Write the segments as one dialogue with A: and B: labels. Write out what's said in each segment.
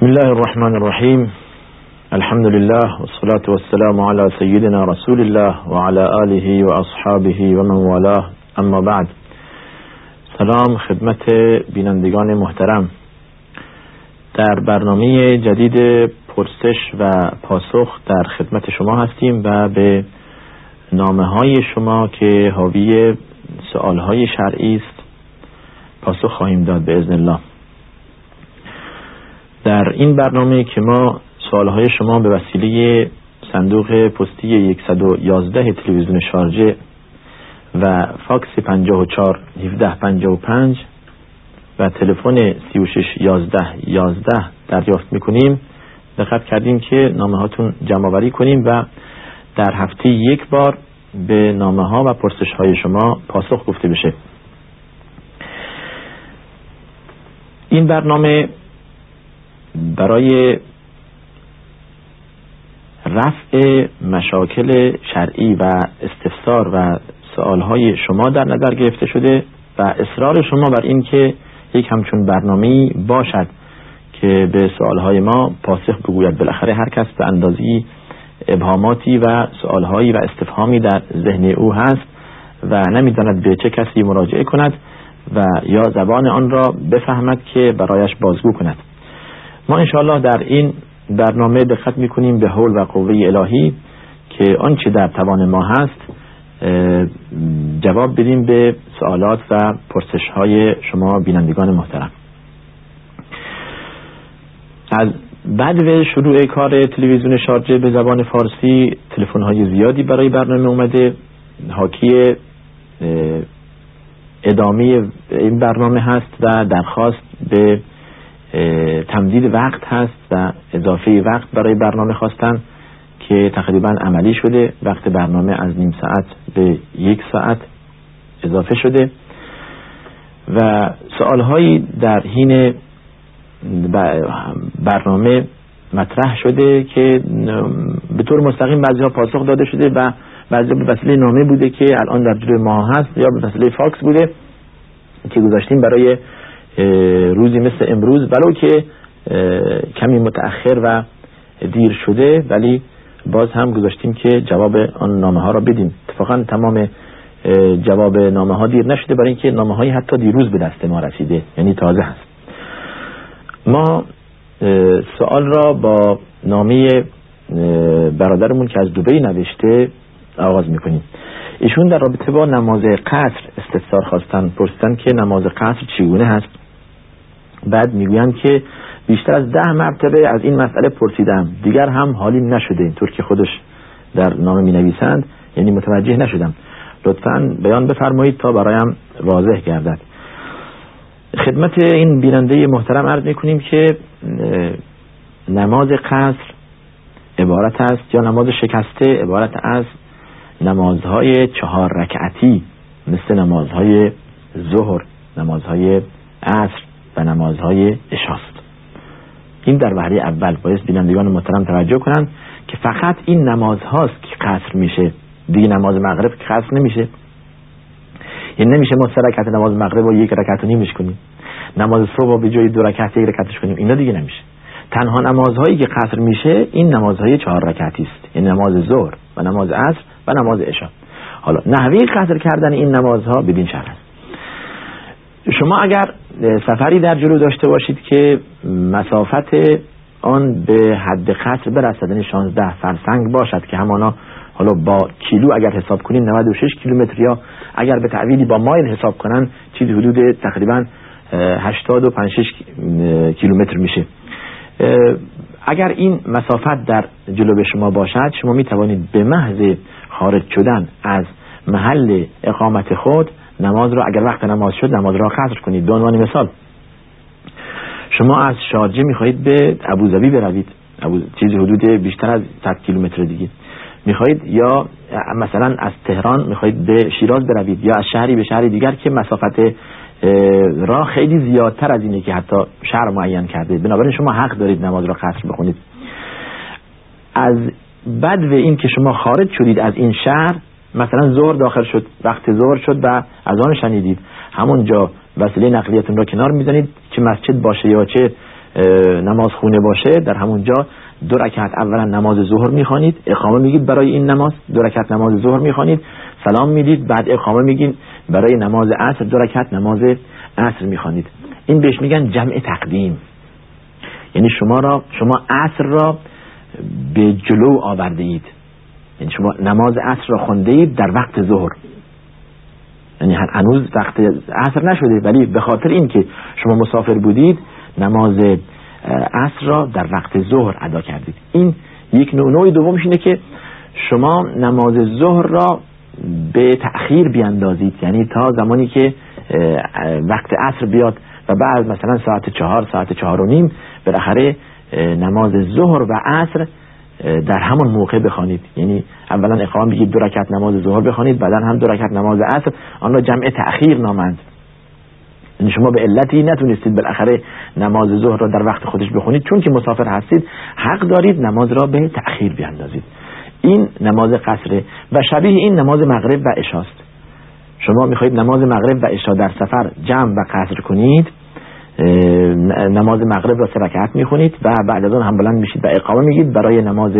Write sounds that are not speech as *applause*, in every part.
A: بسم الله الرحمن الرحیم الحمد لله والصلاة والسلام على سيدنا رسول الله وعلى آله وأصحابه ومن والاه. اما بعد. سلام خدمت بینندگان محترم. در برنامه جدید پرسش و پاسخ در خدمت شما هستیم و به نامه های شما که حاوی سوال های شرعی است پاسخ خواهیم داد به ازن الله. در این برنامه که ما سوالهای شما به وسیله صندوق پستی 111 تلویزیون شارجه و فاکس 54 1755 و تلفن 36 11 11 دریافت می‌کنیم. دقت کردیم که نامه هاتون جمع آوری کنیم و در هفته یک بار به نامه ها و پرسش های شما پاسخ گفته بشه. این برنامه برای رفع مشاکل شرعی و استفسار و سوالهای شما در نظر گرفته شده و اصرار شما بر این که یک همچون برنامه باشد که به سوالهای ما پاسخ بگوید. بالاخره هر کس به اندازی ابهاماتی و سوالهایی و استفهامی در ذهن او هست و نمی‌داند به چه کسی مراجعه کند و یا زبان آن را بفهمد که برایش بازگو کند. ما انشاءالله در این برنامه دقت می‌کنیم به حول و قوه الهی که آنچه در توان ما هست جواب بدیم به سوالات و پرسش های شما بینندگان محترم. از بعد و شروع کار تلویزیون شارجه به زبان فارسی تلفن های زیادی برای برنامه اومده. حاکی ادامه این برنامه هست و درخواست به تمدید وقت هست و اضافه وقت برای برنامه خواستن که تقریبا عملی شده. وقت برنامه از نیم ساعت به یک ساعت اضافه شده. و سوالهایی در حین برنامه مطرح شده که به طور مستقیم بعضی ها پاسخ داده شده و بعضی به وسیله نامه بوده که الان در جلوی ما هست یا به وسیله فاکس بوده که گذاشتیم برای روزی مثل امروز ولو که کمی متأخر و دیر شده ولی باز هم گذاشتیم که جواب آن نامه ها را بدیم. اتفاقا تمام جواب نامه ها دیر نشده برای اینکه نامه های حتی دیروز به دست ما رسیده یعنی تازه هست. ما سوال را با نامه برادرمون که از دوبی نوشته آغاز می‌کنیم. ایشون در رابطه با نماز قصر استفسار خواستن پرسیدن که نماز قصر چگونه هست؟ بعد می‌گویند که بیشتر از ده مرتبه از این مسئله پرسیدم. دیگر هم حالیم نشده اینطور که خودش در نامه می نویسند یعنی متوجه نشدم. لطفا بیان بفرمایید تا برایم واضح گردد. خدمت این بیننده محترم عرض می‌کنیم که نماز قصر عبارت است یا نماز شکسته عبارت از نمازهای چهار رکعتی مثل نمازهای ظهر نمازهای عصر. و نمازهای اشاست این در وحری اول باید بینندگان محترم توجه کنند که فقط این نماز هاست که قصر میشه. دیگه نماز مغرب که قصر نمیشه. یعنی نمیشه ما سه نماز مغرب و یک رکعت و نیمش کنیم. نماز صبح به جای دو رکعت یک رکعتش کنیم. اینا دیگه نمیشه. تنها نمازهایی که قصر میشه این نمازهای چهار رکعتی است. این نماز ظهر و نماز عصر و نماز عشا حالا نحوه قصر کردن این نمازها بدین شرح. شما اگر سفری در جلو داشته باشید که مسافت آن به حد قصر برسد یعنی 16 فرسنگ باشد که همانا حالا با کیلو اگر حساب کنیم 96 کیلومتر یا اگر به تعویلی با مایل حساب کنن چیزی حدود تقریبا 85 کیلومتر میشه. اگر این مسافت در جلو شما باشد شما می توانید به محض خارج شدن از محل اقامت خود نماز را اگر وقت نماز شد نماز را قصر کنید. به عنوان مثال شما از شارجه می‌خواهید به ابوظبی بروید. ابو... چیزی حدود بیشتر از 100 کیلومتر دیگه. می‌خواهید یا مثلا از تهران می‌خواهید به شیراز بروید یا از شهری به شهری دیگر که مسافت راه خیلی زیادتر از اینه که حتی شهر معین کرده. بنابراین شما حق دارید نماز را قصر بخونید. از بعد به این که شما خارج شدید از این شهر مثلا ظهر داخل شد وقت ظهر شد و از آن شنیدید. همونجا وسیله نقلیتون را کنار می‌زنید چه مسجد باشه یا چه نماز خونه باشه در همونجا دو رکعت اولا نماز ظهر می‌خوانید اقامه میگید برای این نماز دو رکعت نماز ظهر می‌خوانید سلام می‌دید بعد اقامه میگین برای نماز عصر دو رکعت نماز عصر می‌خوانید. این بهش میگن جمع تقدیم. یعنی شما را شما عصر را به جلو آورده اید یعنی شما نماز عصر را خونده اید در وقت ظهر. یعنی هنوز وقت عصر نشده ولی به خاطر اینکه شما مسافر بودید نماز عصر را در وقت ظهر ادا کردید. این یک نوع نوع دومش اینه که شما نماز ظهر را به تأخیر بیاندازید. یعنی تا زمانی که وقت عصر بیاد و بعد مثلا ساعت چهار ساعت چهار و نیم بالاخره نماز ظهر و عصر در همون موقع بخوانید. یعنی اولا اقام بگید دو رکعت نماز ظهر بخوانید بعدا هم دو رکعت نماز عصر. آن را جمع تأخیر نامند. یعنی شما به علتی نتونستید بالاخره نماز ظهر را در وقت خودش بخونید. چون که مسافر هستید حق دارید نماز را به تأخیر بیاندازید. این نماز قصره و شبیه این نماز مغرب و عشاست. شما می‌خواهید نماز مغرب و عشا در سفر جمع و قصر کنید. نماز مغرب را سه رکعت می‌خونید و بعد از آن هم بلند میشید و اقامه میگید برای نماز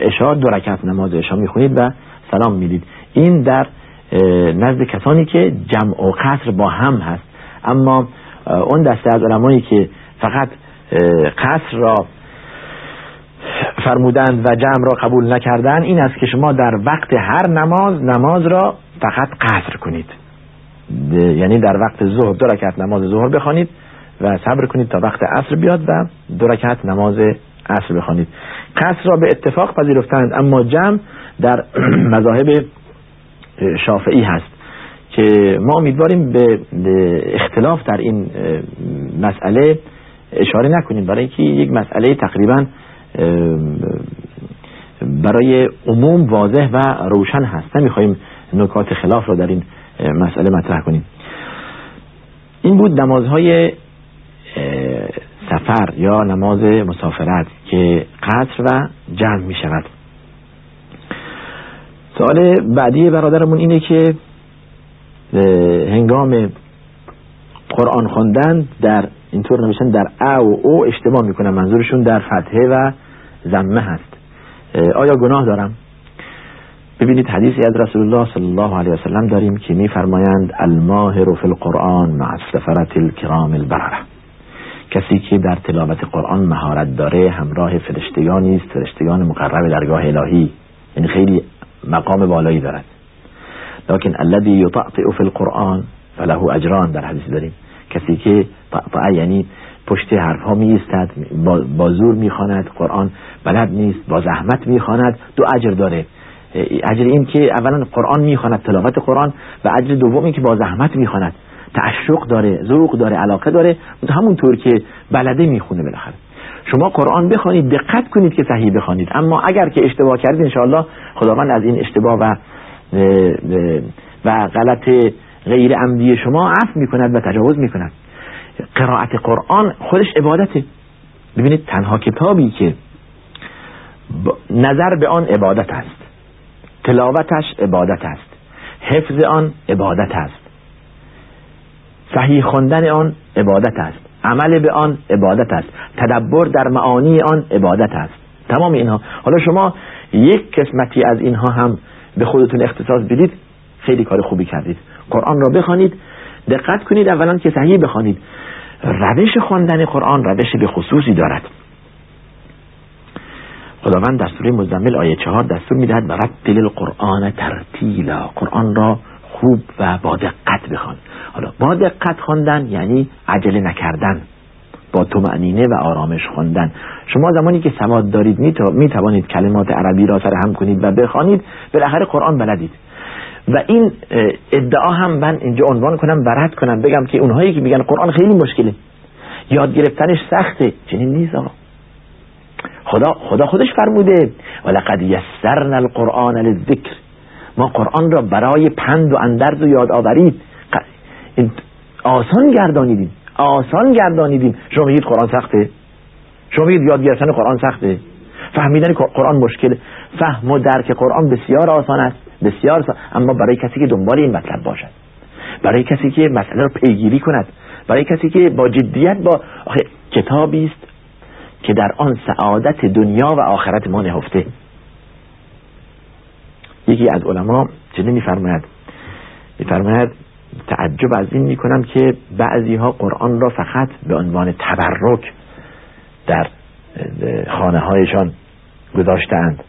A: عشا دو رکعت نماز عشا می‌خونید و سلام می‌دید. این در نزد کسانی که جمع و قصر با هم هست. اما اون دسته از علمایی که فقط قصر را فرمودند و جمع را قبول نکردن این است که شما در وقت هر نماز نماز را فقط قصر کنید. یعنی در وقت ظهر دو رکعت نماز ظهر بخوانید. و صبر کنید تا وقت عصر بیاد و دو رکعت نماز عصر بخوانید. قصر را به اتفاق پذیرفتند اما جمع در *clears throat* مذاهب شافعی هست که ما امیدواریم به اختلاف در این مسئله اشاره نکنیم. برای اینکه یک مسئله تقریبا برای عموم واضح و روشن هست. نمی‌خوایم نکات خلاف را در این مسئله مطرح کنیم. این بود نمازهای سفر یا نماز مسافرت که قصر و جمع می شود. سوال بعدی برادرمون اینه که هنگام قرآن خوندن در اینطور نوشتن در ا و او اشتباه می‌کنن منظورشون در فتحه و زمه هست. آیا گناه دارم؟ ببینید حدیثی از رسول الله صلی الله علیه وسلم داریم که میفرمایند الماهر فی القرآن مع السفرت الكرام البرره کسی که در تلاوت قرآن مهارت داره همراه فرشتگانی است فرشتگان مقرب درگاه الهی. یعنی خیلی مقام بالایی دارد. لكن الذي يطعطئ فی القرآن فله اجران در حدیث داریم. کسی که طعطع یعنی پشت حرف ها می ایستد با, زور می‌خواند قرآن بلد نیست با زحمت می‌خواند دو اجر داره. اجر این که اولا قرآن می‌خواند تلاوت قرآن و اجر دوم این که با زحمت می‌خواند. تعشق داره ذوق داره علاقه داره همونطور که بلده می‌خونه بالاخره. شما قرآن بخوانید دقت کنید که صحیح بخوانید. اما اگر که اشتباه کردید انشاءالله خداوند از این اشتباه و و غلط غیر عمدی شما عفو می‌کند و تجاوز می‌کند. قرائت قرآن خودش عبادته. ببینید تنها کتابی که نظر به آن عبادت است. تلاوتش عبادت است. حفظ آن عبادت است. صحیح خواندن آن عبادت است. عمل به آن عبادت است. تدبر در معانی آن عبادت است. تمام اینها. حالا شما یک قسمتی از اینها هم به خودتون اختصاص بدید. خیلی کار خوبی کردید. قرآن را بخوانید. دقت کنید اولا که صحیح بخوانید. روش خواندن قرآن روش به خصوصی دارد. خداوند در سوره مزمل آیه چهار دستور می‌دهد دل القرآن ترتیلا. قرآن را خوب و با دقت بخوان. حالا با دقت خواندن یعنی عجله نکردن. با معنینه و آرامش خواندن. شما زمانی که سواد دارید می توانید کلمات عربی را سر هم کنید و بخوانید بالاخره قرآن بلدید. و این ادعا هم من اینجا عنوان کنم و رد کنم بگم که اونهایی که میگن قرآن خیلی مشکله. یاد گرفتنش سخته. چنین نیست آقا. خدا خدا خودش فرموده ولقد یسرنا القرآن للذکر. ما قرآن را برای پند و اندرز و یادآوری آسان گردانیدیم. آسان گردانیدیم. شما میگید قرآن سخته؟ شما میگید یاد گرفتن قرآن سخته؟ فهمیدن قرآن مشکل. فهم و درک قرآن بسیار آسان است. بسیار آسان اما برای کسی که دنبال این مطلب باشد. برای کسی که مسئله رو پیگیری کند. برای کسی که با جدیت با کتابی است که در آن سعادت دنیا و آخرت ما نهفته. یکی از علما چنین میفرماید. میفرماید تعجب از این می‌کنم که بعضی ها قرآن را فقط به عنوان تبرک در خانه هایشان گذاشتند.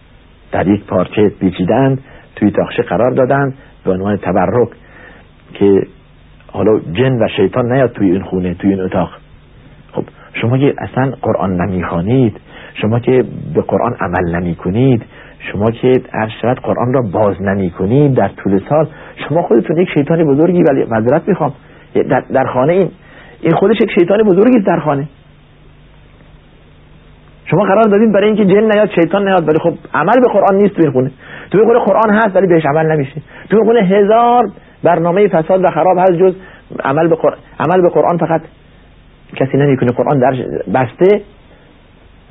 A: در یک پارچه پیچیدند توی تاخشه قرار دادند به عنوان تبرک که حالا جن و شیطان نیاد توی این خونه توی این اتاق. خب شما که اصلا قرآن نمی‌خوانید شما که به قرآن عمل نمی کنید شما که ارشد قرآن را باز نمی کنید در طول سال شما خودتون یک شیطان بزرگی ولی معذرت می‌خوام. در, در خانه این این خودش یک شیطان بزرگی در خانه. شما قرار دادین برای اینکه جن نیاد شیطان نیاد ولی خب عمل به قرآن نیست توی خونه. توی خونه قرآن هست ولی بهش عمل نمیشه. توی خونه هزار برنامه فساد و خراب هست جز عمل به قرآن عمل به قرآن فقط کسی نمی‌کنه. قرآن در بسته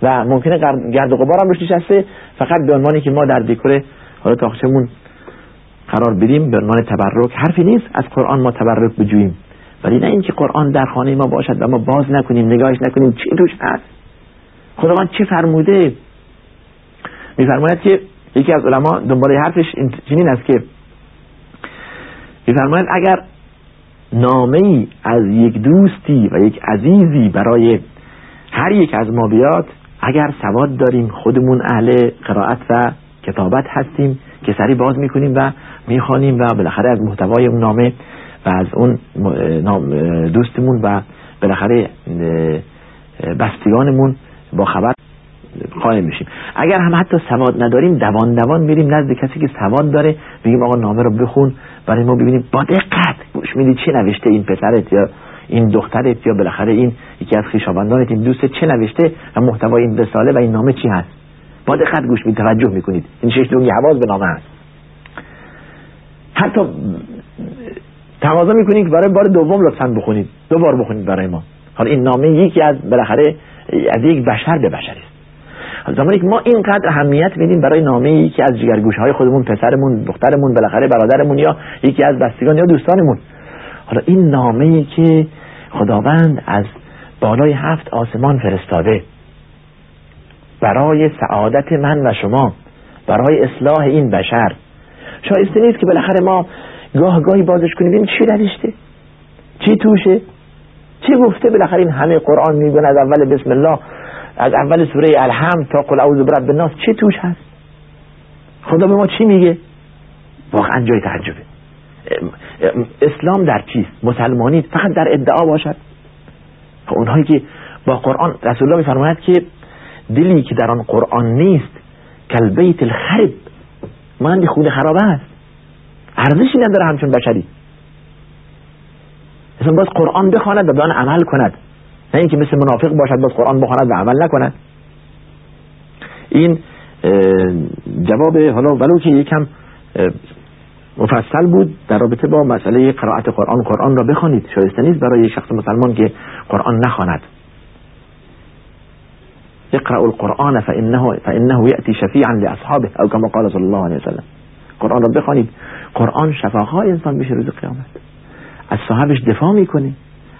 A: و ممکنه گرد و غبار هم روش نشسته. فقط به عنوانی که ما در دیکور حالا تاخچمون قرار بدیم به عنوان تبرک. حرفی نیست از قرآن ما تبرک بجوییم. ولی نه اینکه قرآن در خانه ما باشد و ما باز نکنیم نگاهش نکنیم. چی توش هست؟ خداوند چه فرموده؟ میفرماید که یکی از علما دنباله حرفش چنین است که میفرماید اگر نامه ای از یک دوستی و یک عزیزی برای هر یک از ما بیاد اگر سواد داریم خودمون اهل قرائت و کتابت هستیم که سری باز می‌کنیم و می‌خوانیم و بالاخره از محتوای اون نامه و از اون دوستمون و بالاخره بستگانمون با خبر قائم میشیم. اگر هم حتی سواد نداریم دوان دوان میریم نزد کسی که سواد داره میگیم آقا نامه رو بخون برای ما ببینیم با دقت گوش میدی چی نوشته این پسرت یا این دخترت یا بالاخره این یکی از خویشاوندانت این دوست چه نوشته و محتوای این رساله و این نامه چی هست؟ با دقت گوش می توجه می‌کنید. این شش دونگی حواظ به نامه هست. حتی تقاضا می‌کنید که برای بار دوم لطفا بخونید. دو بار بخونید برای ما. حالا این نامه یکی از بالاخره از یک بشر به بشر است. زمانی که ما اینقدر اهمیت میدیم برای نامه یکی از جگرگوشه های خودمون پسرمون دخترمون بالاخره برادرمون یا یکی از بستگان یا دوستانمون. حالا این نامه که خداوند از بالای هفت آسمان فرستاده. برای سعادت من و شما برای اصلاح این بشر. شایسته نیست که بالاخره ما گاه گاهی بازش کنیم. چی نوشته؟ چی توشه؟ چی گفته؟ بالاخره این همه قرآن میگن از اول بسم الله از اول سوره الحمد تا قل اعوذ برب الناس. چی توش هست؟ خدا به ما چی میگه؟ واقعا جای تعجبه. اسلام در چیست؟ مسلمانی فقط در ادعا باشد؟ خب اونهایی که با قرآن رسول الله میفرماید که دلی که در آن قرآن نیست کل بیت الخرب مانند خود خرابه است. ارزشی نداره همچون بشری. مثلا باز قرآن بخواند و به آن عمل کند. نه اینکه مثل منافق باشد باز قرآن بخواند و عمل نکند. این جواب حالا ولو که یکم مفصل بود در رابطه با مسئله قرائت قرآن. قرآن را بخوانید شایسته نیست برای شخص مسلمان که قرآن نخواند. اقرأ القرآن فإنه, فإنه يأتي شفيعا لأصحابه او كما قال صلی الله علیه وسلم. قرآن را بخوانید. قرآن شفاهای انسان میشه روز قیامت. از صاحبش دفاع می‌کنه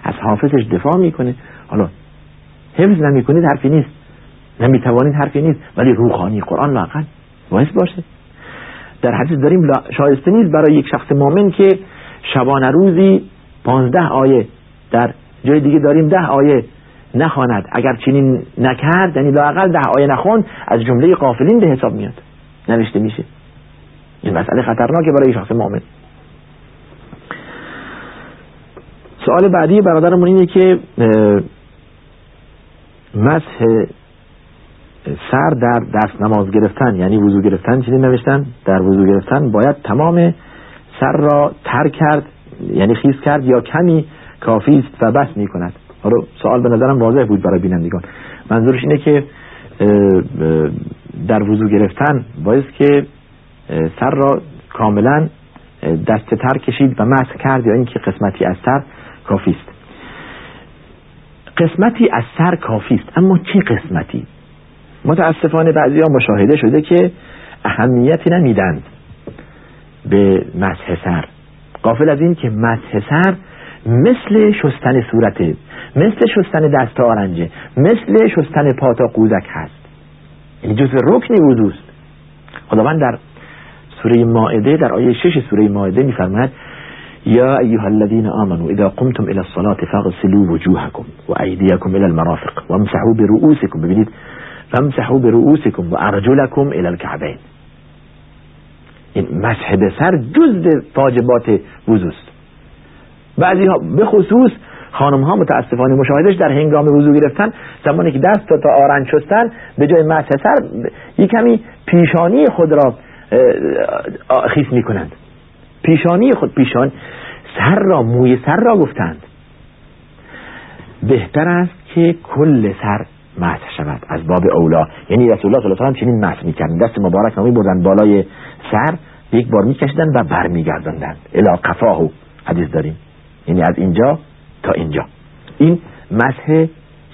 A: از حافظش دفاع می‌کنه. حالا حفظ نمی‌کنید حرفی نیست. نمی‌توانید حرفی نیست ولی روحانی قرآن لاقل باعث باشه. در حدیث داریم شایسته نیست برای یک شخص مؤمن که شبانه روزی پانزده آیه در جای دیگه داریم ده آیه نخواند. اگر چنین نکرد یعنی لاقل ده آیه نخوند از جمله قافلین به حساب میاد. نوشته میشه. این مسئله خطرناکه برای شخص مؤمن. سوال بعدی برادرمون اینه که مسح سر در دست نماز گرفتن یعنی وضو گرفتن چیزی نوشتن در وضو گرفتن باید تمام سر را تر کرد یعنی خیز کرد یا کمی کافی است و بس می کند حالا سوال به نظرم واضح بود برای بینندگان. منظورش اینه که در وضو گرفتن باید که سر را کاملا دست تر کشید و مسح کرد یا اینکه قسمتی از سر کافی است. قسمتی از سر کافی است اما چه قسمتی؟ متاسفانه بعضی ها مشاهده شده که اهمیتی نمیدند به مسح سر. قافل از این که مسح سر مثل شستن صورته مثل شستن دست آرنجه مثل شستن پا تا قوزک هست. یعنی جز رکن وضوست خداوند در سوره مائده در آیه شش سوره مائده میفرماید یا ایها الذين آمنوا اذا قمتم الى الصلاه فاغسلوا وجوهكم وايديكم الى المرافق وامسحوا برؤوسكم ببینید فامسحوا برؤوسكم وارجلكم الى الكعبين. این مسح به سر جز واجبات وضوست بعضی ها به خصوص خانم ها متاسفانه مشاهدش در هنگام وضو گرفتن زمانی که دست تا آرنج شستن به جای مسح سر یک کمی پیشانی خود را خیس می کنند پیشانی خود پیشان سر را موی سر را گفتند. بهتر است که کل سر مسح شود. از باب اولا یعنی رسول الله صلی الله علیه و چنین مسح می‌کردن. دست مبارک را بردن بالای سر یک بار میکشیدن و برمیگرداندند الی قفاهو حدیث داریم. یعنی از اینجا تا اینجا. این مسح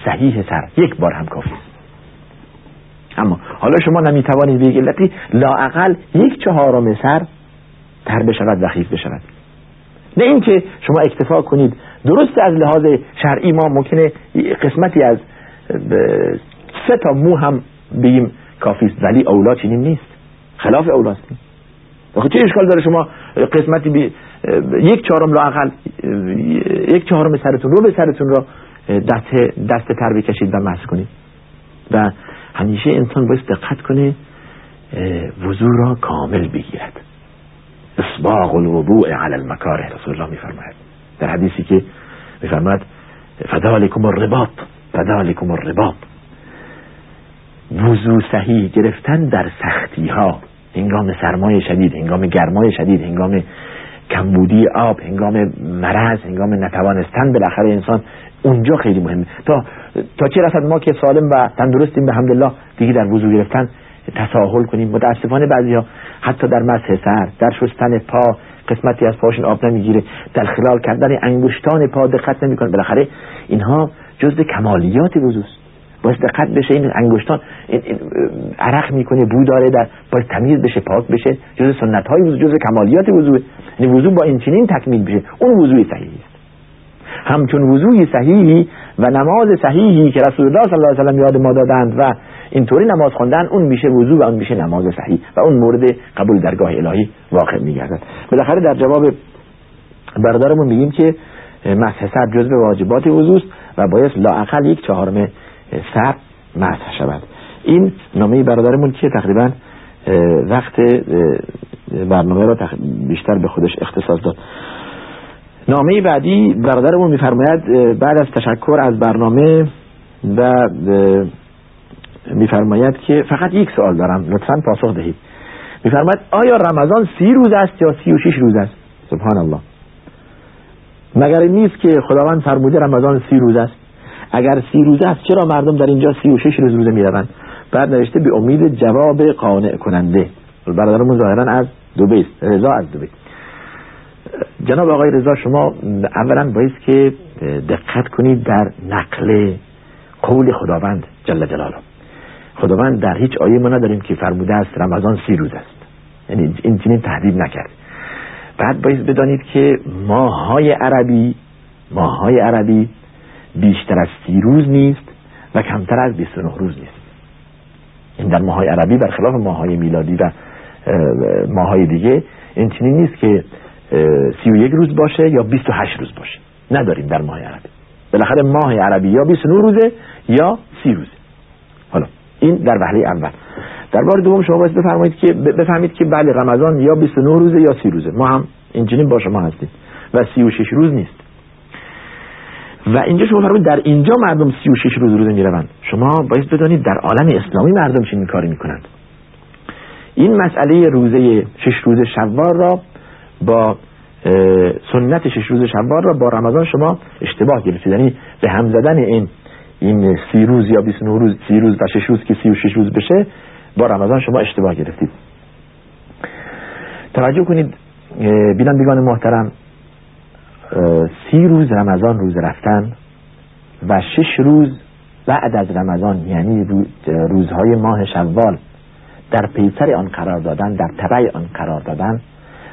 A: صحیح سر. یک بار هم کافی. اما حالا شما نمی‌توانید به علتی لاعقل یک چهارم سر تر بشود و خیز بشود. نه اینکه شما اکتفا کنید. درست از لحاظ شرعی ما ممکنه قسمتی از سه تا مو هم بگیم کافی است ولی اولا چنین نیست. خلاف اولاست. چه اشکال داره شما قسمتی بی یک چهارم لاقل یک چهارم سرتون رو به سرتون را دست دست تر بکشید و مسح کنید. و همیشه انسان باید دقت کنه وضو را کامل بگیرد. اسباغ الوضوء علی المکاره رسول الله میفرماید. در حدیثی که میفرماید فذالکم الرباط. فذالکم الرباط. وضو صحیح گرفتن در سختی ها هنگام سرمای شدید هنگام گرمای شدید هنگام کمبودی آب هنگام مرض هنگام نتوانستن بالاخره انسان اونجا خیلی مهمه. تا تا چه رسد ما که سالم و تندرستیم به حمدالله دیگه در وضو گرفتن تساهل کنیم. متاسفانه بعضی ها حتی در مسح سر در شستن پا قسمتی از پاشون آب نمی‌گیره در خلال کردن انگشتان پا دقت نمی‌کنه بالاخره اینها جزء کمالیات وضوست. باید دقت بشه این انگشتان این عرق می‌کنه بو داره در باید تمیز بشه پاک بشه. جز سنت های وضو جز کمالیات وضو. یعنی وضو با این چنین تکمیل بشه. اون وضوی صحیحی است. همچون وضوی صحیحی و نماز صحیحی که رسول الله صلی الله علیه و سلم یاد ما دادند و اینطوری نماز خواندن اون میشه وضو و اون میشه نماز صحیح و اون مورد قبول درگاه الهی واقع میگردد. بالاخره در جواب برادرمون میگیم که مسح سر جزء واجبات وضوست. و باید لااقل یک چهارم سر مسح شود. این نامه برادرمون که تقریبا؟ وقت برنامه را بیشتر به خودش اختصاص داد. نامه بعدی برادرمون میفرماید بعد از تشکر از برنامه و میفرماید که فقط یک سوال دارم لطفا پاسخ دهید. میفرماید آیا رمضان سی روز است یا سی و شیش روز است؟ سبحان الله. مگر نیست که خداوند فرموده رمضان سی روز است؟ اگر سی روزه است چرا مردم در اینجا سی و شش روز روزه می‌روند؟ بعد نوشته به امید جواب قانع کننده. برادرمون ظاهرا از دوبه رضا از دوبه جناب آقای رضا شما اولا باید که دقت کنید در نقل قول خداوند جل جلاله. خداوند در هیچ آیه ما نداریم که فرموده است رمضان سی روز است. یعنی این چنین تهدید نکرد. بعد باید بدانید که ماهای عربی ماهای عربی بیشتر از سی روز نیست و کمتر از 29 روز نیست. این در ماهای عربی برخلاف ماهای میلادی و ماهای دیگه این چنین نیست که سی و یک روز باشه یا 28 روز باشه. نداریم در ماه عربی. بالاخره ماه عربی یا 29 روزه یا سی روزه. حالا این در وهله اول. در بار دوم شما باید بفرمایید که بفهمید که بله رمضان یا 29 روزه یا سی روزه. ما هم اینجنین با شما هستیم و 36 روز نیست. و اینجا شما فرمایید در اینجا مردم 36 روز روزه می‌روند. شما باید بدانید در عالم اسلامی مردم چه کاری می‌کنند. این مسئله روزه شش روز شوال را با سنت شش روز شوال را با رمضان شما اشتباه گرفتید. یعنی به هم زدن این این سی روز یا 29 روز سی روز و شش روز که 36 روز بشه با رمضان شما اشتباه گرفتید. توجه کنید بینندگان محترم سی روز رمضان روز رفتن و شش روز بعد از رمضان یعنی روزهای ماه شوال در پیسر آن قرار دادن در تبع آن قرار دادن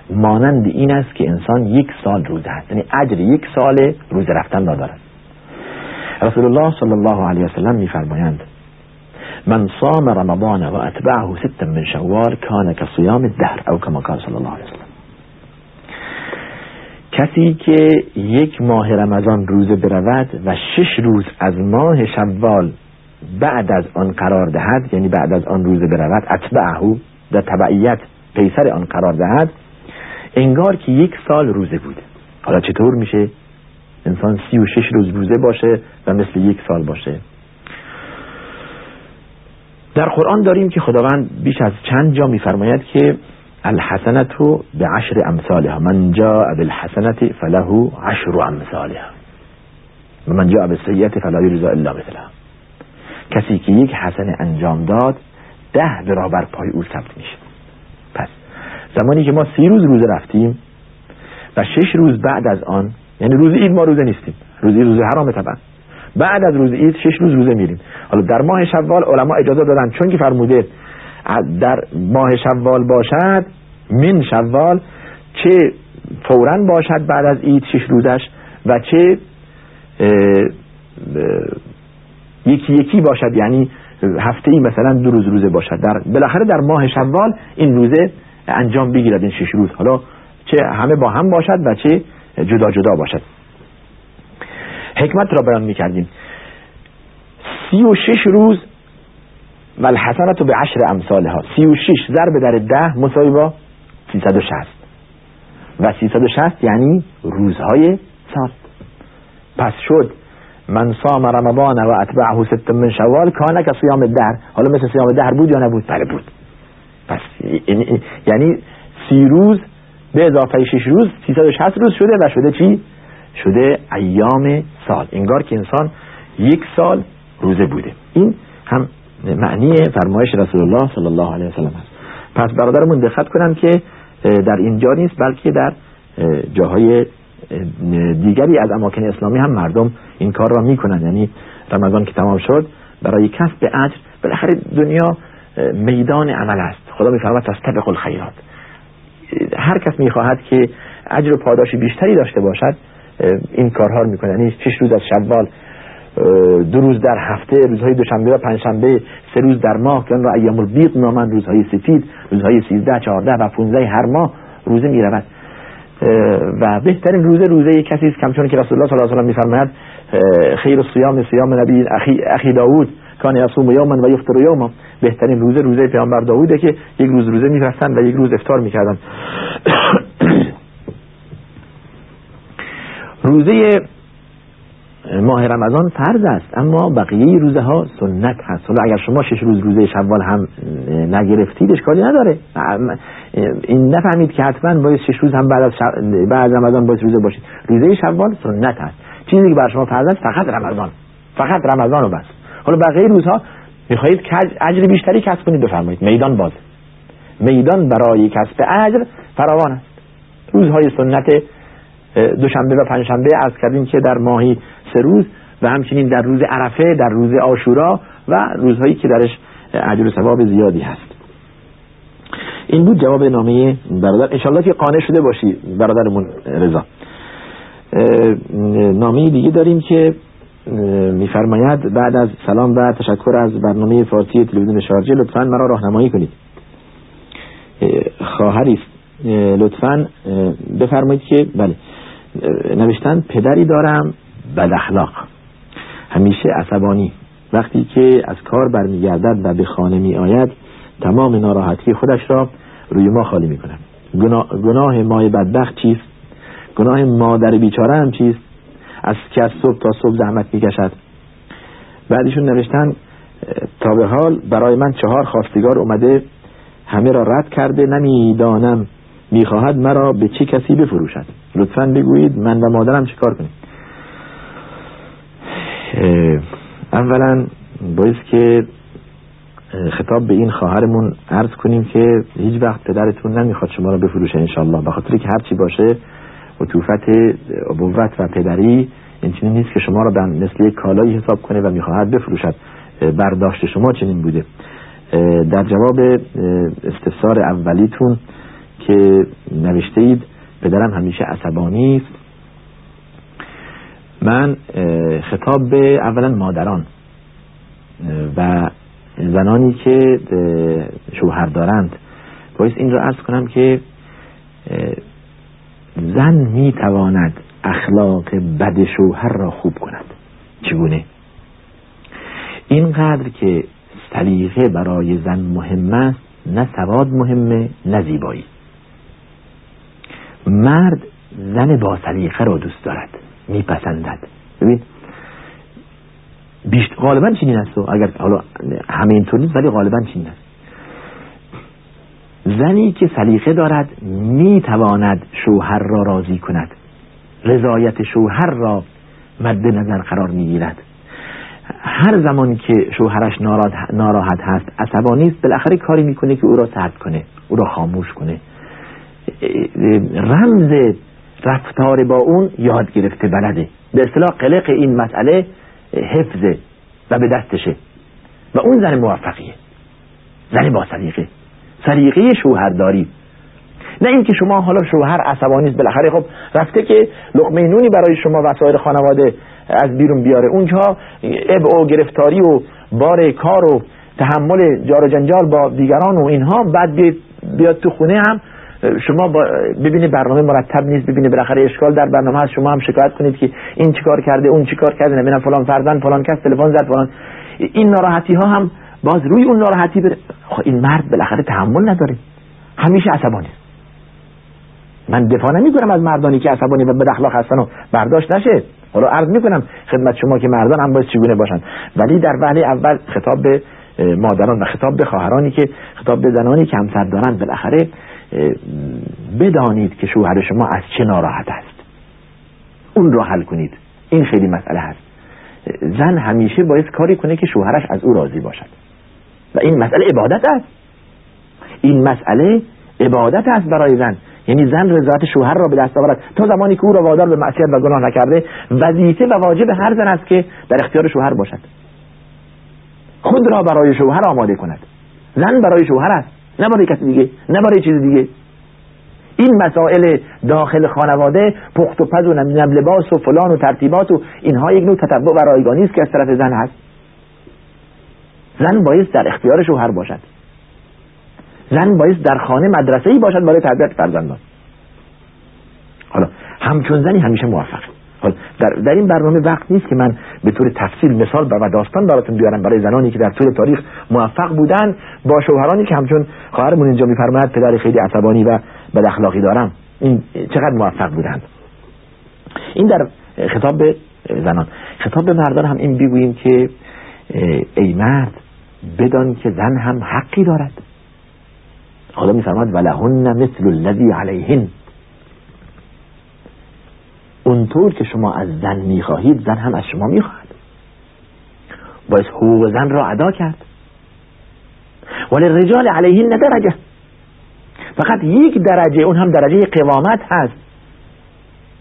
A: مانند این است که انسان یک سال روزه هست یعنی اجر یک سال روزه رفتن را دارد. رسول الله صلی الله علیه وسلم میفرمایند من صام رمضان و اتبعه ست من شوال کان صیام الدهر او کما قال صلی الله علیه وسلم. کسی که یک ماه رمضان روزه برود و شش روز از ماه شوال بعد از آن قرار دهد یعنی بعد از آن روزه برود اتبعه در تبعیت پیسر آن قرار دهد انگار که یک سال روزه بوده حالا چطور میشه؟ انسان سی و شش روز روزه باشه و مثل یک سال باشه. در قرآن داریم که خداوند بیش از چند جا میفرماید که الحسنت به عشر امثالها من جاء بالحسنت فله عشر امثالها و من جاء بالسیئت فلا یجزا الا مثلها. کسی که یک حسن انجام داد ده برابر پای او ثبت میشه پس زمانی که ما سی روز روزه رفتیم و شش روز بعد از آن یعنی روز اید ما روزه نیستیم. روز اید روزه حرامه طبعا. بعد از روز اید شش روز روزه میریم. حالا در ماه شوال علما اجازه دادن چون که فرموده در ماه شوال باشد من شوال چه فورا باشد بعد از اید شش روزش و چه یکی یکی باشد یعنی هفته ای مثلا دو روز روزه باشد. در بالاخره در ماه شوال این روزه انجام بگیرد این شش روز. حالا چه همه با هم باشد و چه جدا جدا باشد. حکمت را بیان می‌کردیم. سی و شش روز و الحسنت به عشر امثالها. سی و شش ضرب در ده مساوی با سیصد و شست و سیصد و شست یعنی روزهای سال پس شد. من صام رمضان و اتبعه ست من شوال کانه که صیام در حالا مثل صیام در بود یا نبود؟ بله بود. پس یعنی سی روز به اضافه شش روز 360 روز شده و شده چی؟ شده ایام سال. انگار که انسان یک سال روزه بوده. این هم معنی فرمایش رسول الله صلی الله علیه وسلم هست پس برادرمون دقت کنم که در اینجا نیست بلکه در جاهای دیگری از اماکن اسلامی هم مردم این کار را می‌کنن. یعنی رمضان که تمام شد برای کسب اجر بالاخره دنیا میدان عمل است. خدا میفرماید تستبق الخیرات. هر کس می‌خواهد که اجر و پاداش بیشتری داشته باشد این کارها رو می‌کنه. یعنی شش روز از شوال دو روز در هفته روزهای دوشنبه و پنجشنبه سه روز در ماه که آن را ایام البیض نامند روزهای سفید روزهای 13 14 و 15 هر ماه روزه می‌رود. و بهترین روزه روزه کسی است کمچون که رسول الله صلی الله علیه و میفرماید خیر الصیام صیام نبی اخی اخی داوود کان یصوم یوما و یفطر یوما. بهترین روزه روزه پیامبر داووده که یک روز روزه میبستن و یک روز افطار می‌کردن روزه ماه رمضان فرض است. اما بقیه روزه ها سنت هست. حالا اگر شما شش روز روزه شوال هم نگرفتید اشکالی نداره. این نفهمید که حتما باید شش روز هم بعد از, بعد رمضان باید روزه باشید. روزه شوال سنت هست. چیزی که بر شما فرض است فقط رمضان. فقط رمضان رو بس. حالا بقیه روزها می‌خواهید اجر بیشتری کسب کنید بفرمایید. میدان باز. میدان برای کسب اجر فراوان است. روزهای سنت دوشنبه و پنجشنبه از کردیم که در ماهی سه روز و همچنین در روز عرفه در روز آشورا و روزهایی که درش اجر و ثواب زیادی هست. این بود جواب نامه برادر. انشالله که قانع شده باشی برادرمون رضا. نامه دیگه داریم که میفرماید بعد از سلام و تشکر از برنامه فارسی تلویزیون شارجه لطفا مرا راهنمایی کنید. خواهری لطفا بفرمایید که بله. نوشتن پدری دارم بد اخلاق. همیشه عصبانی. وقتی که از کار برمیگردد و به خانه می آید تمام ناراحتی خودش را روی ما خالی می کنم گناه, گناه مای بدبخت چیست؟ گناه مادر بیچاره هم چیست؟ از که از صبح تا صبح زحمت می‌کشد. بعدشون نوشتن تا به حال برای من چهار خواستگار اومده همه را رد کرده نمی‌دانم می‌خواهد مرا به چه کسی بفروشد؟ لطفا بگویید من و مادرم چه کار کنیم؟ اولا باید که خطاب به این خواهرمون عرض کنیم که هیچ وقت پدرتون نمی‌خواد شما را بفروشه انشالله به خاطر که هرچی باشه عطوفت ابوت و پدری این نیست که شما را به مثل یک کالایی حساب کنه و می‌خواهد بفروشد. برداشت شما چنین بوده. در جواب استفسار اولیتون که نوشته اید پدرم همیشه عصبانی است. من خطاب به اولا مادران و زنانی که شوهر دارند. باید این را ارز کنم که زن می تواند اخلاق بد شوهر را خوب کند. چگونه؟ اینقدر که سلیقه برای زن مهم است نه سواد مهمه نه زیبایی. مرد زن با سلیقه را دوست دارد میپسندد. ببین بیشتر غالبا چنین است اگر حالا همه اینطور نیست ولی غالبا چنین است. زنی که سلیقه دارد می‌تواند شوهر را راضی کند. رضایت شوهر را مد نظر قرار می‌گیرد. هر زمان که شوهرش ناراحت هست عصبانی است بالاخره کاری می‌کنه که او را سرد کنه او را خاموش کنه. رمز رفتار با اون یاد گرفته بلده. به اصطلاح قلق این مسئله حفظه و به دستشه. و اون زن موفقیه. زن با سلیقه. شوهرداری. نه اینکه شما حالا شوهر عصبانی است بالاخره خب رفته که لقمه نونی برای شما و سایر خانواده از بیرون بیاره. اونجا اب و گرفتاری و بار کار و تحمل جار و جنجال با دیگران و اینها بعد بیاد تو خونه هم شما ببینید برنامه مرتب نیست ببینید بالاخره اشکال در برنامه هست. شما هم شکایت کنید که این چیکار کرده اون چیکار کرده نمی‌دونم فلان فرزند فلان کس تلفن زد فلان. این ناراحتی ها هم باز روی اون ناراحتی بره خب این مرد بالاخره تحمل نداره. همیشه عصبانی من دفاع نمی کنم از مردانی که عصبانی و بد اخلاق هستن و برداشت نشه. حالا عرض می کنم خدمت شما که مردان هم باید چگونه باشن. ولی در وحله اول خطاب به مادران و خطاب به خواهرانی که خطاب به زنانی که همسر دارند بالاخره بدانید که شوهر شما از چه ناراحت است. اون رو حل کنید. این خیلی مسئله هست. زن همیشه باید کاری کنه که شوهرش از او راضی باشد. و این مسئله عبادت است. این مسئله عبادت است برای زن. یعنی زن رضایت شوهر را به دست آورد. تا زمانی که او را وادار به معصیت و گناه نکرده وظیفه و واجب هر زن است که در اختیار شوهر باشد. خود را برای شوهر آماده کند. زن برای شوهر است. نه برای کسی دیگه نه برای چیز دیگه. این مسائل داخل خانواده پخت و پز و لباس و فلان و ترتیبات و اینها یک نوع تتبع و رایگانی است که از طرف زن هست. زن باید در اختیار شوهر باشد. زن باید در خانه مدرسه ای باشد برای تربیت فرزندان. حالا همچون زنی همیشه موفق. حالا در, در این برنامه وقت نیست که من به طور تفصیل مثال و داستان براتون بیارم. برای زنانی که در طول تاریخ موفق بودن با شوهرانی که همچون خواهرمون اینجا میفرماید پدر خیلی عصبانی و بد اخلاقی دارم. این چقدر موفق بودند این در خطاب به زنان. خطاب به مردان هم این بگوییم که ای مرد بدان که زن هم حقی دارد. خدا میفرماد ولهن مثل الذی علیهن. اونطور که شما از زن می‌خواهید زن هم از شما می‌خواهد. باید حقوق زن را ادا کرد. ولی رجال علیهن درجه. فقط یک درجه اون هم درجه قوامت هست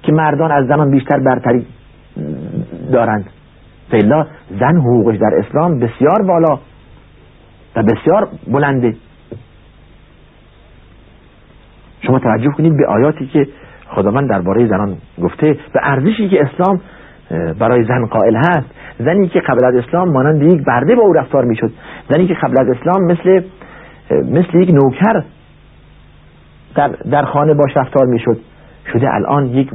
A: که مردان از زنان بیشتر برتری دارند. فیلا زن حقوقش در اسلام بسیار بالا و بسیار بلنده. شما توجه کنید به آیاتی که خداوند درباره زنان گفته به ارزشی که اسلام برای زن قائل هست زنی که قبل از اسلام مانند یک برده با او رفتار می‌شد زنی که قبل از اسلام مثل مثل یک نوکر در, در خانه باش رفتار می‌شد شده الان یک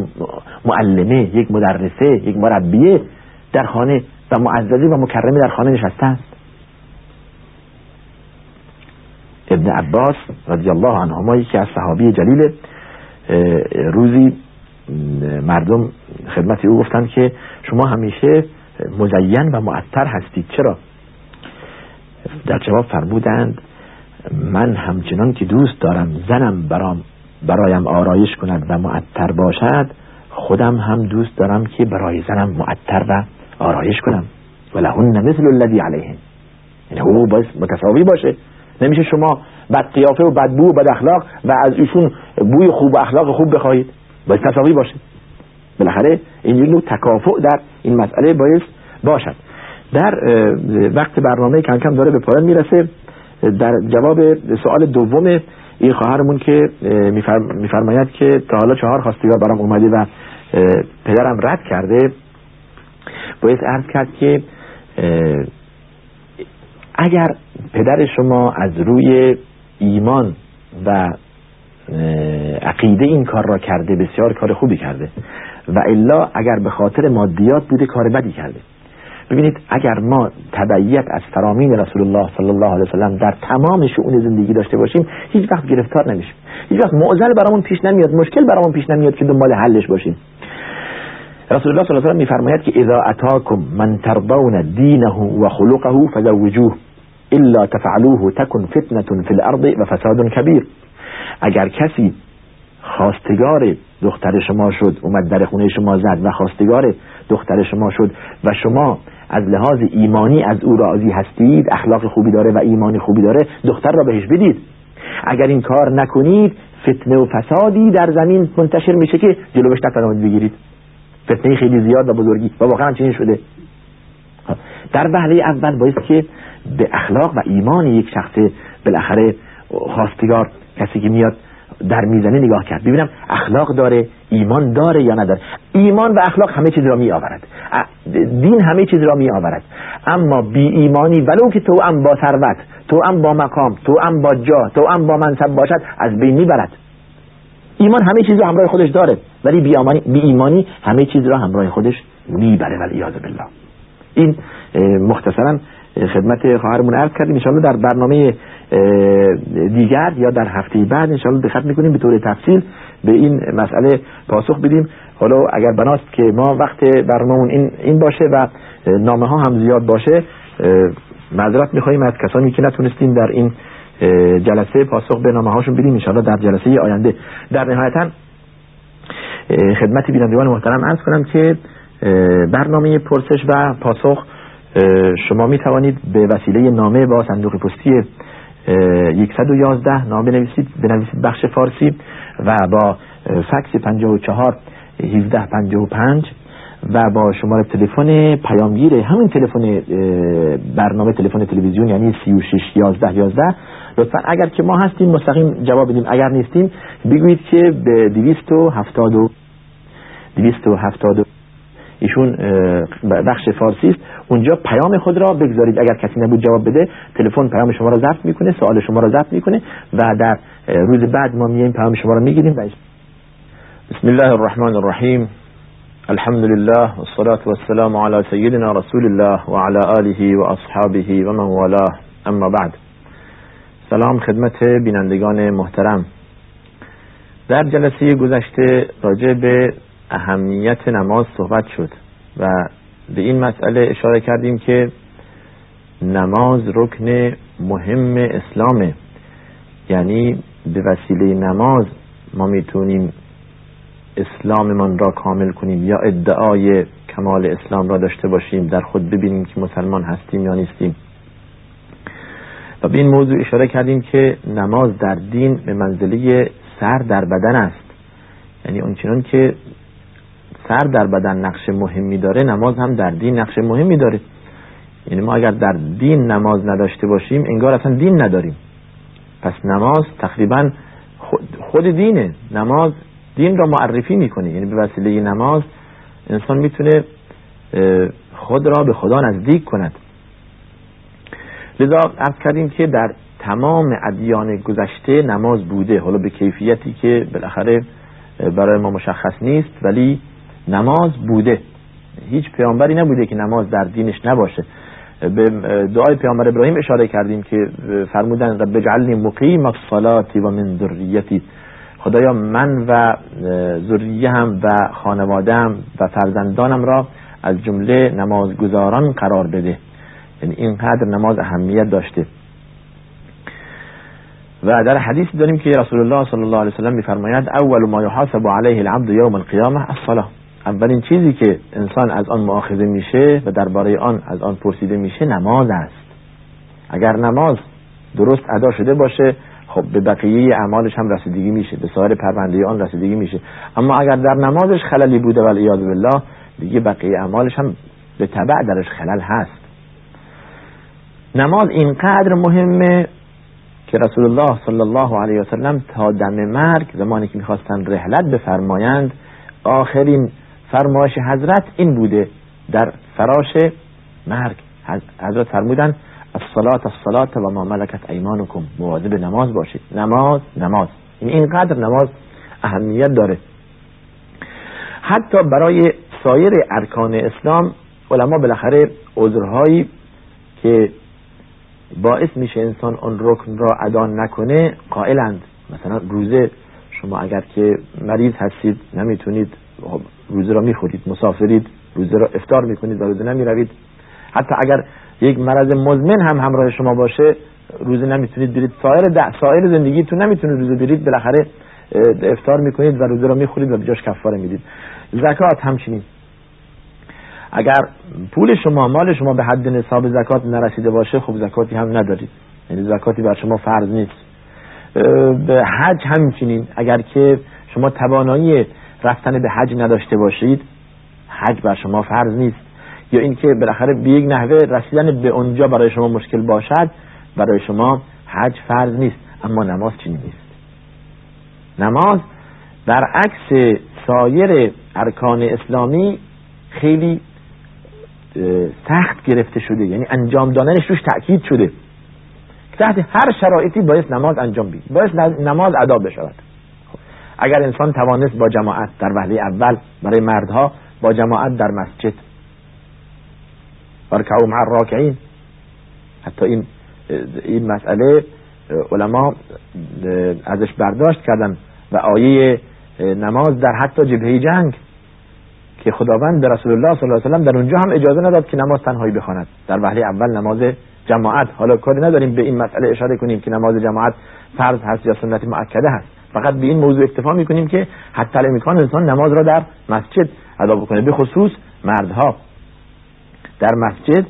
A: معلمه یک مدرسه یک مربیه در خانه و معززی و مکرمه در خانه نشسته است. ابن عباس رضی الله عنهما یکی از صحابی جلیل روزی مردم خدمت او گفتند که شما همیشه مزین و معطر هستید. چرا؟ در جواب فرمودند من همچنان که دوست دارم زنم برام برایم آرایش کند و معطر باشد خودم هم دوست دارم که برای زنم معطر و آرایش کنم. ولهن مثل الذی علیهن. یعنی او باید متساوی باشه. نمیشه شما بد قیافه و بد بو و بد اخلاق و از ایشون بوی خوب و اخلاق خوب بخواهید. باید تساوی باشه. بالاخره این نوع تکافع در این مسئله باید باشد. در وقت برنامه کم کم داره به پایان می‌رسه. در جواب سوال دوم این خواهرمون که میفرماید که تا حالا چهار خواستگار برام اومده و پدرم رد کرده باید عرض کرد که اگر پدر شما از روی ایمان و عقیده این کار را کرده بسیار کار خوبی کرده و الا اگر به خاطر مادیات بوده کار بدی کرده. ببینید اگر ما تبعیت از فرامین رسول الله صلی الله علیه وسلم در تمام شؤون زندگی داشته باشیم هیچ وقت گرفتار نمیشیم. هیچ وقت معضل برامون پیش نمیاد مشکل برامون پیش نمیاد که دنبال حلش باشیم. رسول الله صلی الله علیه و میفرماید که اذا اتاکم من ترضون دینه و خلقه فزوجوه الا تفعلوه تكن فتنه فی الارض و فساد کبیر اگر کسی خواستگار دختر شما شد اومد در خونه شما زد و خواستگار دختر شما شد و شما از لحاظ ایمانی از او راضی هستید اخلاق خوبی داره و ایمانی خوبی داره دختر را بهش بدید. اگر این کار نکنید فتنه و فسادی در زمین منتشر میشه که جلوش نتوانید بگیرید. فتنه خیلی زیاد و بزرگی و واقعا چنین شده. در وهله اول باید که به اخلاق و ایمان یک شخص بالاخره خواستگار کسی که میاد در می‌زنه نگاه کرد. ببینم اخلاق داره ایمان داره یا نداره. ایمان و اخلاق همه چیز را می آورد دین همه چیز را می آورد اما بی ایمانی ولو که تو هم با ثروت تو هم با مقام تو هم با جا تو هم با منصب باشد از بین می‌برد. ایمان همه چیز را همراه خودش داره. ولی بی, بی ایمانی همه چیز را همراه خودش می‌بره ولی بالله. این مختصرا خدمت خواهرمون عرض کردیم. انشاءالله در برنامه دیگر یا در هفته بعد انشاءالله دقت می‌کنیم به طور تفصیل به این مسئله پاسخ بدیم. حالا اگر بناست که ما وقت برنامه این, این باشه و نامه ها هم زیاد باشه معذرت میخواییم از کسانی که نتونستیم در این جلسه پاسخ به نامه هاشون بدیم. انشاءالله در جلسه آینده. در نهایتا خدمت بینندگان محترم عرض کنم که برنامه پرسش و پاسخ شما می توانید به وسیله نامه با صندوق پستی 111 نامه بنویسید بنویسید بخش فارسی و با فکس 54 1755 و با شماره تلفن پیامگیر همین تلفن برنامه تلفن تلویزیون یعنی 36 11 11 لطفا اگر که ما هستیم مستقیم جواب بدیم. اگر نیستیم بگویید که به 270 270 ایشون بخش فارسی است. اونجا پیام خود را بگذارید. اگر کسی نبود جواب بده تلفن پیام شما را ضبط می‌کنه سوال شما را ضبط می‌کنه و در روز بعد ما میایم پیام شما را می‌گیریم و بسم الله الرحمن الرحیم. الحمد لله والصلاة والسلام على سيدنا رسول الله وعلى آله وأصحابه ومن والاه. اما بعد. سلام خدمت بینندگان محترم. در جلسه گذشته راجع به اهمیت نماز صحبت شد و به این مسئله اشاره کردیم که نماز رکن مهم اسلامه. یعنی به وسیله نماز ما می‌تونیم اسلاممان را کامل کنیم یا ادعای کمال اسلام را داشته باشیم در خود ببینیم که مسلمان هستیم یا نیستیم. و به این موضوع اشاره کردیم که نماز در دین به منزله سر در بدن است. یعنی اونچنان که سر در بدن نقش مهمی داره نماز هم در دین نقش مهمی داره. یعنی ما اگر در دین نماز نداشته باشیم انگار اصلا دین نداریم. پس نماز تقریبا خود دینه. نماز دین را معرفی می‌کنه. یعنی به وسیله نماز انسان می‌تونه خود را به خدا نزدیک کند. لذا عرض کردیم که در تمام ادیان گذشته نماز بوده. حالا به کیفیتی که بالاخره برای ما مشخص نیست ولی نماز بوده. هیچ پیامبری نبوده که نماز در دینش نباشه. به دعای پیامبر ابراهیم اشاره کردیم که فرمودن رب اجعلنی مقیم الصلاه و من ذریتی. خدایا من و ذریه هم و خانواده هم و فرزندانم را از جمله نمازگزاران قرار بده. یعنی اینقدر نماز اهمیت داشته. و در حدیث داریم که رسول الله صلی الله علیه وسلم میفرماید اول ما یحاسب علیه العبد یوم القیامه الصلاه اولین چیزی که انسان از آن مؤاخذه میشه و درباره آن از آن پرسیده میشه نماز است. اگر نماز درست ادا شده باشه خب به بقیه اعمالش هم رسیدگی میشه به سایر پرونده آن رسیدگی میشه. اما اگر در نمازش خللی بوده ولی یاد بالله دیگه بقیه اعمالش هم به تبع درش خلل هست. نماز اینقدر مهمه که رسول الله صلی الله علیه وسلم تا دم مرگ زمانی که می‌خواستن رحلت بفرمایند آخرین فرمایش حضرت این بوده. در فراش مرگ حضرت فرمودن الصلاة الصلاة و ما ملکت ایمانکم. مواظب نماز باشید. نماز نماز. این اینقدر نماز اهمیت داره. حتی برای سایر ارکان اسلام علما بالاخره عذرهایی که باعث میشه انسان آن رکن را ادا نکنه قائلند. مثلا روزه شما اگر که مریض هستید نمی‌تونید روزه را می‌خورید مسافرید روزه را افتار می‌کنید و روزه نمی‌روید. حتی اگر یک مرض مزمن هم همراه شما باشه روزه نمی‌تونید برید. سایر سایر زندگیتون نمی‌تونید روزه برید بالاخره افتار می‌کنید و روزه را می‌خورید و بجاش کفاره می‌دید. زکات همچنین. اگر پول شما مال شما به حد نصاب زکات نرسیده باشه خب زکاتی هم ندارید. یعنی زکاتی بر شما فرض نیست. به حج همچنین. اگر که شما توانایی رفتن به حج نداشته باشید حج بر شما فرض نیست. یا اینکه بالاخره به یک نحوه رسیدن به اونجا برای شما مشکل باشد برای شما حج فرض نیست. اما نماز چنین نیست؟ نماز برعکس سایر ارکان اسلامی خیلی سخت گرفته شده. یعنی انجام دادنش روش تأکید شده. تحت هر شرایطی باید نماز انجام بید. باید نماز ادا بشود. اگر انسان توانست با جماعت در وحله اول برای مردها با جماعت در مسجد. ورکعو مع الراکعین حتی این این مسئله علما ازش برداشت کردن و آیه نماز در حتی جبهه جنگ که خداوند به رسول الله صلی الله علیه و در اونجا هم اجازه نداد که نماز تنهایی بخواند. در وحله اول نماز جماعت. حالا کاری نداریم به این مسئله اشاره کنیم که نماز جماعت فرض هست یا سنت مؤکده هست. فقط به این موضوع اکتفا می‌کنیم که حتی الامکان انسان نماز را در مسجد ادا بکنه به خصوص مردها. در مسجد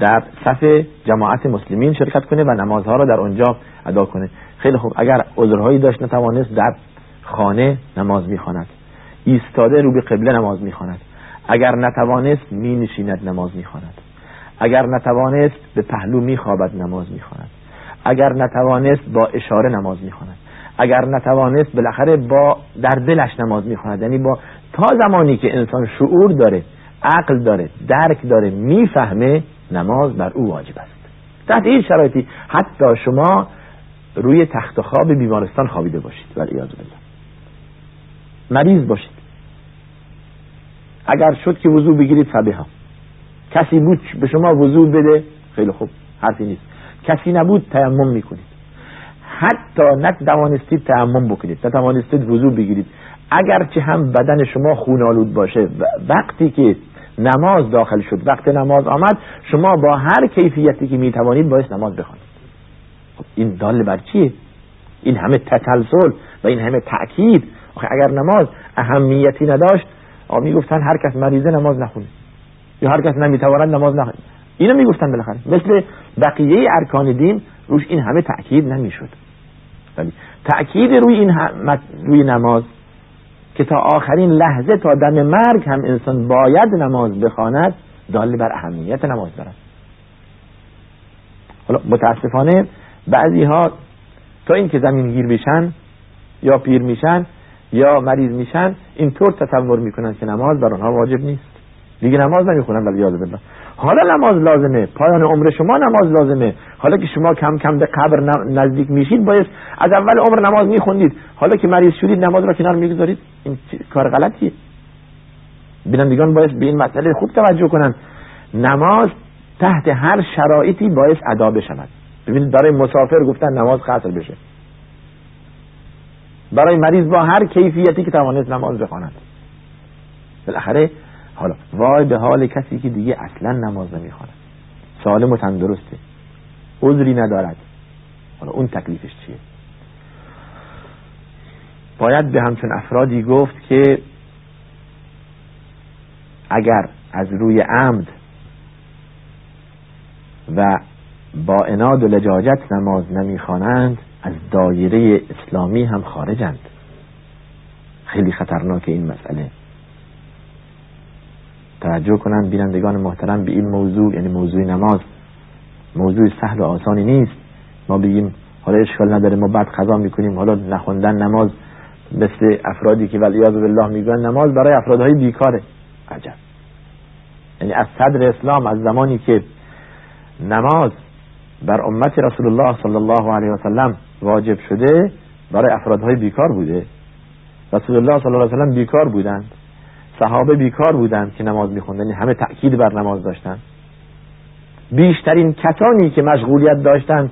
A: در صف جماعت مسلمین شرکت کنه و نمازها را در اونجا ادا کنه. خیلی خوب. اگر عذرهایی داشت نتوانست در خانه نماز می‌خواند. ایستاده رو به قبله نماز می‌خواند. اگر نتوانست می نشیند نماز می‌خواند. اگر نتوانست به پهلو میخوابد نماز می‌خواند. اگر نتوانست با اشاره نماز می‌خواند. اگر نتوانست بالاخره با در دلش نماز می‌خواند. یعنی با تا زمانی که انسان شعور داره عقل داره درک داره می‌فهمه نماز بر او واجب است. تحت این شرایطی حتی شما روی تخت خواب بیمارستان خوابیده باشید. ولی بالله. مریض باشید. اگر شد که وضوع بگیرید فبها کسی بود به شما وضوع بده خیلی خوب حرفی نیست. کسی نبود تیمم می‌کنید. حتی نتوانستید تیمم بکنید نتوانستید وضوع بگیرید. اگرچه هم بدن شما خونالود باشه وقتی که نماز داخل شد وقت نماز آمد شما با هر کیفیتی که می‌توانید باید نماز بخوانید. خب این دال بر چیه؟ این همه تسلسل و این همه تأکید. اگر نماز اهمیتی نداشت می‌گفتن هر کس مریضه نماز نخونه. یا هر کس نمی‌تواند نماز نخونه. اینو می‌گفتن بالاخره. مثل بقیه ارکان دین روش این همه تأکید نمی‌شد. ولی تأکید روی این روی نماز که تا آخرین لحظه تا دم مرگ هم انسان باید نماز بخواند دال بر اهمیت نماز دارد. حالا متاسفانه بعضی ها تا اینکه زمین گیر بشن یا پیر میشن یا مریض میشن اینطور تصور می‌کنن که نماز بر آنها واجب نیست. دیگه نماز نمی‌خونن ولی یاد بالله حالا نماز لازمه. پایان عمر شما نماز لازمه. حالا که شما کم کم به قبر نزدیک میشید باید از اول عمر نماز میخوندید. حالا که مریض شدید نماز را کنار می‌گذارید. این کار غلطیه. بینندگان باید به این مسئله خوب توجه کنن نماز تحت هر شرایطی باید ادا بشود. ببینید برای مسافر گفتن نماز قصر بشه. برای مریض با هر کیفیتی که توانست نماز بخواند. بالاخره حالا وای به حال کسی که دیگه اصلا نماز نمی‌خواند سالم و تندرسته عذری ندارد. حالا اون تکلیفش چیه؟ باید به همچون افرادی گفت که اگر از روی عمد و با اناد و لجاجت نماز نمی‌خوانند از دایره اسلامی هم خارجند. خیلی خطرناک این مسئله. توجه کنند بینندگان محترم به این موضوع یعنی موضوع نماز. موضوع سهل و آسانی نیست. ما بگیم حالا اشکال نداره ما بعد قضا می‌کنیم. حالا نخوندن نماز مثل افرادی که ولیاذ بالله میگن نماز برای افرادهای بیکاره. عجب. یعنی از صدر اسلام از زمانی که نماز بر امت رسول الله صلی الله علیه و سلم واجب شده برای افرادهای بیکار بوده. رسول الله صلی الله علیه و سلم بیکار بودند. صحابه بیکار بودند که نماز میخوندن یعنی همه تأکید بر نماز داشتند بیشترین کسانی که مشغولیت داشتند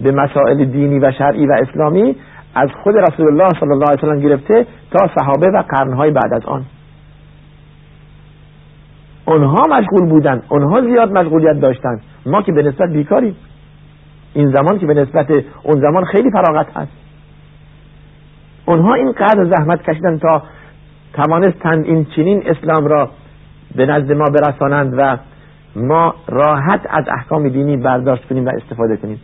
A: به مسائل دینی و شرعی و اسلامی از خود رسول الله صلی الله علیه و سلم گرفته تا صحابه و قرنهای بعد از آن. اونها مشغول بودند اونها زیاد مشغولیت داشتند ما که به نسبت بیکاریم. این زمان که به نسبت اون زمان خیلی فراغت هست. اونها اینقدر زحمت کشیدن تا توانستند این چنین اسلام را به نزد ما برسانند و ما راحت از احکام دینی برداشت کنیم و استفاده کنیم.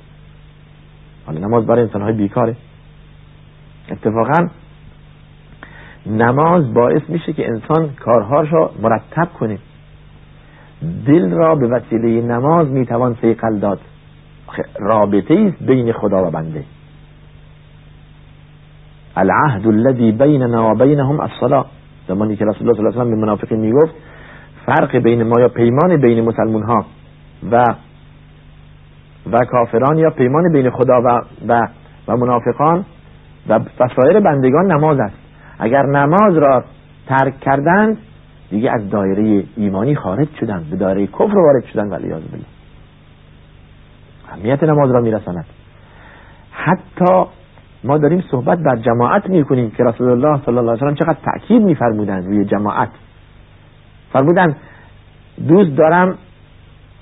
A: حالا نماز برای انسان های بیکاره. اتفاقا نماز باعث میشه که انسان کارهاش را مرتب کنه. دل را به وسیله نماز می‌توان سیقل داد. رابطه است بین خدا و بنده. العهد الذي بيننا و بينهم الصلاه زمانی که رسول الله صلی الله علیه و به منافقین می‌گفت فرق بین ما یا پیمان بین مسلمان ها و و کافران یا پیمان بین خدا و و, و منافقان و سایر بندگان نماز است. اگر نماز را ترک کردند دیگه از دایره ایمانی خارج شدند به دایره کفر وارد شدند ولی بالله. اهمیت نماز را میرساند. حتی ما داریم صحبت بر جماعت می‌کنیم که رسول الله صلی الله علیه و چقدر تاکید میفرمودند روی جماعت. فرمودند دوست دارم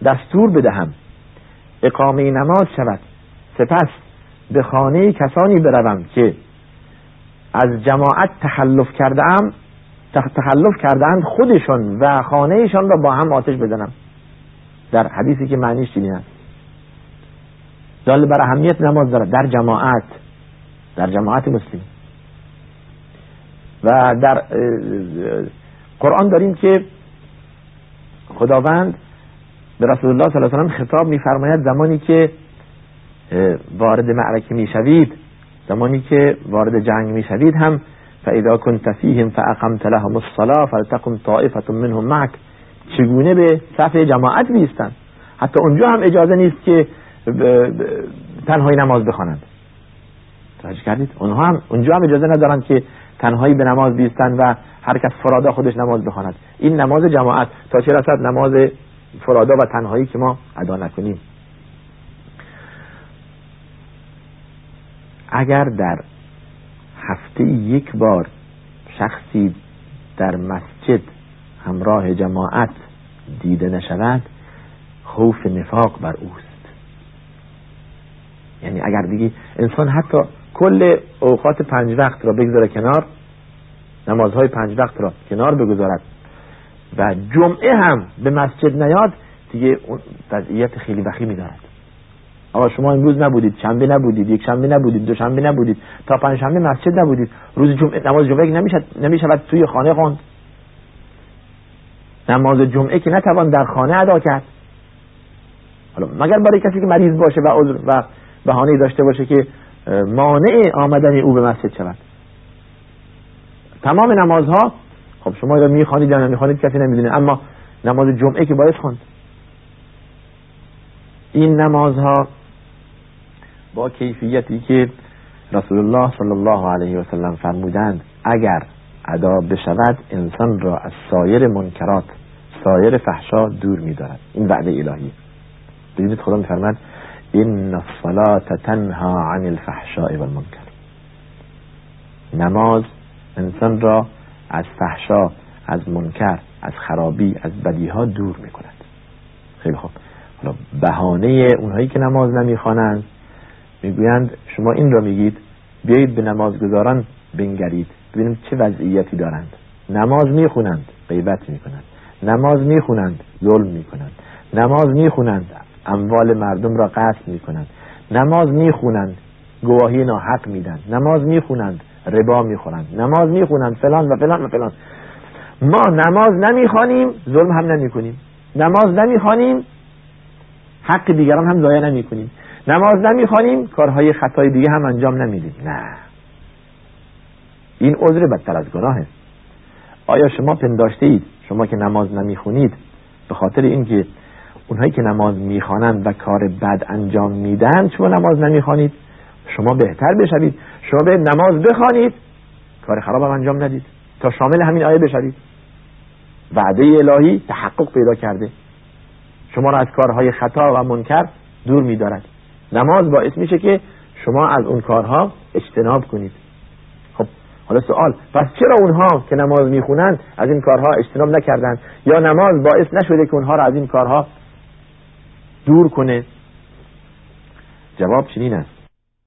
A: دستور بدهم. اقامه نماز شود. سپس به خانه کسانی بروم که از جماعت تخلف کرده ام تخلف کردند خودشون و خانهشان را با هم آتش بزنم. در حدیثی که معنیش چنین است. دال بر اهمیت نماز دارد. در جماعت در جماعت مسلم. و در قرآن داریم که خداوند به رسول الله صلی الله علیه و خطاب میفرماید زمانی که وارد معرکه می‌شوید زمانی که وارد جنگ می‌شوید هم فاذا كنت فيهم فاقمت لهم الصلاه فلتقم طائفه منهم معك چگونه به صف جماعت بیستند حتی اونجا هم اجازه نیست که تنهایی نماز بخوانند. توجه کردید؟ اونها هم اونجا هم اجازه ندارند که تنهایی به نماز بیستند و هر کس فرادا خودش نماز بخواند. این نماز جماعت. تا چه رسد نماز فرادا و تنهایی که ما ادا نکنیم. اگر در هفته یک بار شخصی در مسجد همراه جماعت دیده نشود خوف نفاق بر اوست. یعنی اگر دیگه انسان حتی کل اوقات پنج وقت را بگذاره کنار نمازهای پنج وقت را کنار بگذارد. و جمعه هم به مسجد نیاد دیگه وضعیت خیلی وخیمی دارد. آقا شما امروز نبودید شنبه نبودید یک شنبه نبودید دو شنبه نبودید تا پنج شنبه مسجد نبودید. روز جمعه نماز جمعه نمی‌شد نمی‌شود توی خانه خواند. نماز جمعه که نتوان در خانه ادا کرد. حالا مگر برای کسی که مریض باشه و عذر و بهانه داشته باشه که مانع آمدن او به مسجد شود. تمام نمازها خب شما را می‌خوانید یا نمی‌خوانید کسی نمی‌دونه اما نماز جمعه که باید خواند این نمازها با کیفیتی که رسول الله صلی الله علیه و سلم فرمودند اگر ادا بشود انسان را از سایر منکرات سایر فحشا دور میدارد. این وعده الهی. ببینید خدا میفرماد این الصلاه تنها عن الفحشاء والمنکر نماز انسان را از فحشا از منکر از خرابی از بدیها دور می‌کند. خیلی خوب. حالا بهانه اونهایی که نماز نمی‌خوانند می‌گویند شما این را میگید بیایید به نمازگزاران بنگرید ببینیم چه وضعیتی دارند. نماز می‌خونند غیبت می‌کنند. نماز می‌خونند ظلم می‌کنند. نماز می‌خونند اموال مردم را قصد می‌کنند. نماز می‌خونند گواهی ناحق میدن نماز می‌خونند ربا می‌خورند. نماز می‌خونند فلان و فلان و فلان. ما نماز نمی‌خوانیم ظلم هم نمی‌کنیم. نماز نمی‌خوانیم حق دیگران هم ضایع نمی کنیم نماز نمی‌خوانیم کارهای خطای دیگه هم انجام نمیدیم. نه. این عذر بدتر از گناهه. آیا شما پنداشته اید شما که نماز نمی‌خونید به خاطر اینکه اونهایی که نماز می‌خوانند و کار بد انجام میدن شما نماز نمی‌خوانید؟ شما بهتر بشوید. شما به نماز بخوانید. کار خراب هم انجام ندید. تا شامل همین آیه بشوید. وعده الهی تحقق پیدا کرده. شما را از کارهای خطا و منکر دور میدارد. نماز باعث میشه که شما از اون کارها اجتناب کنید. خب حالا سوال پس چرا اونها که نماز می‌خونند از این کارها اجتناب نکردند؟ یا نماز باعث نشده که اونها را از این کارها دور کنه. جواب چنین است.